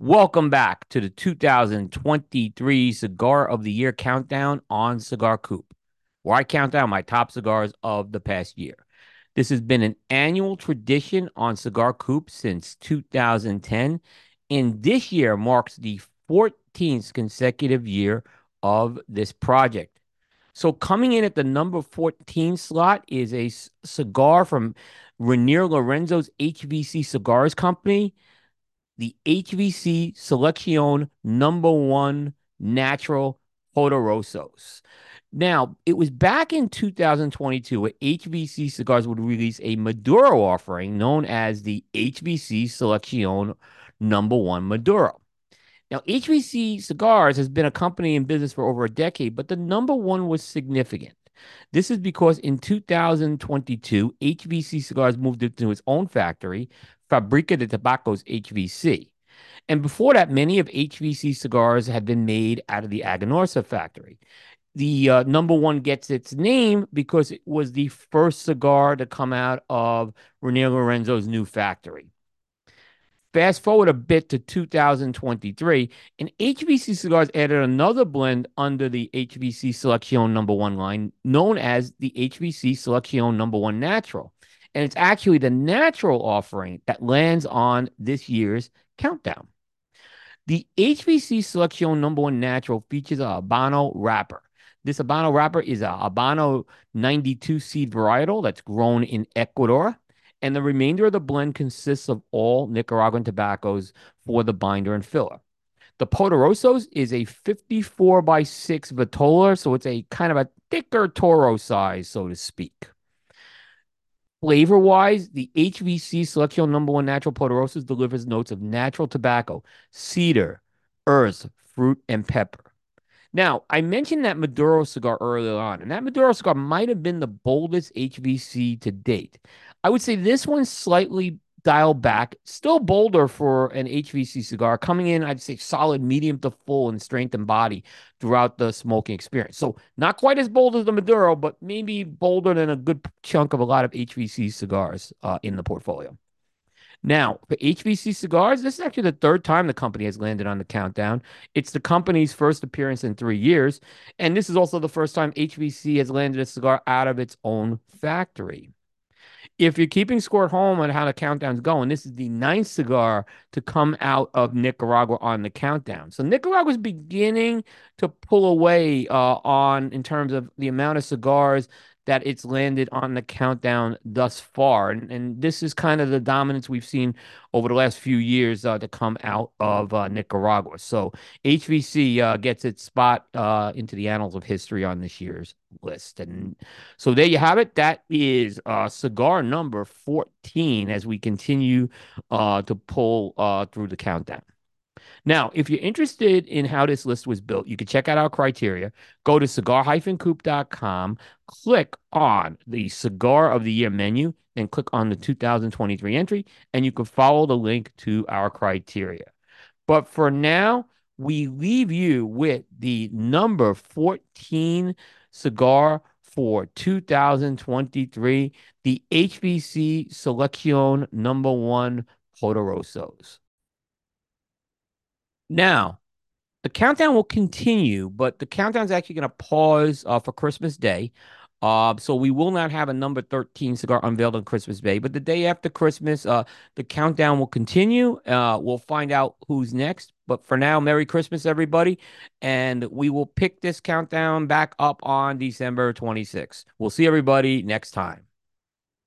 Welcome back to the 2023 Cigar of the Year countdown on Cigar Coop, where I count down my top cigars of the past year. This has been an annual tradition on Cigar Coop since 2010, and this year marks the 14th consecutive year of this project. So, coming in at the number 14 slot is a cigar from Reinier Lorenzo's HVC Cigars Company the HVC Selección number one natural Poderosos. Now, it was back in 2022 where HVC Cigars would release a Maduro offering known as the HVC Selección number one Maduro. Now, HVC Cigars has been a company in business for over a decade, but the number one was significant. This is because in 2022, HVC Cigars moved into its own factory, Fabrica de Tabacos HVC. And before that, many of HVC cigars had been made out of the Aganorsa factory. The uh, number one gets its name because it was the first cigar to come out of Reinier Lorenzo's new factory. Fast forward a bit to 2023, and HVC Cigars added another blend under the HVC Selection number one line, known as the HVC Selection number one Natural. And it's actually the natural offering that lands on this year's countdown. The HVC Selection number one natural features a Habano wrapper. This Habano wrapper is a Habano 92 seed varietal that's grown in Ecuador. And the remainder of the blend consists of all Nicaraguan tobaccos for the binder and filler. The Poderosos is a 54 by 6 Vitola, so it's a kind of a thicker Toro size, so to speak. Flavor wise, the HVC Selección Number One Natural Poderosos delivers notes of natural tobacco, cedar, earth, fruit, and pepper. Now, I mentioned that Maduro cigar earlier on, and that Maduro cigar might have been the boldest HVC to date. I would say this one's slightly dialed back. Still bolder for an HVC cigar. Coming in, I'd say solid medium to full in strength and body throughout the smoking experience. So not quite as bold as the Maduro, but maybe bolder than a good chunk of a lot of HVC cigars uh, in the portfolio. Now, for HVC Cigars, this is actually the third time the company has landed on the countdown. It's the company's first appearance in three years. And this is also the first time HVC has landed a cigar out of its own factory if you're keeping score at home on how the countdown's going, this is the ninth cigar to come out of Nicaragua on the countdown. So Nicaragua's beginning to pull away uh, on in terms of the amount of cigars that it's landed on the countdown thus far. And, and this is kind of the dominance we've seen over the last few years uh, to come out of uh, Nicaragua. So HVC uh, gets its spot uh, into the annals of history on this year's list. And so there you have it. That is uh, cigar number 14 as we continue uh, to pull through the countdown. Now, if you're interested in how this list was built, you can check out our criteria. Go to cigar-coop.com, click on the cigar of the year menu, and click on the 2023 entry, and you can follow the link to our criteria. But for now, we leave you with the number 14 cigar for 2023, the HVC Selección number one Poderosos. Now, the countdown will continue, but the countdown is actually going to pause uh, for Christmas Day. Uh, so we will not have a number 13 cigar unveiled on Christmas Day, but the day after Christmas, uh, the countdown will continue. Uh, we'll find out who's next. But for now, Merry Christmas, everybody. And we will pick this countdown back up on December 26th. We'll see everybody next time.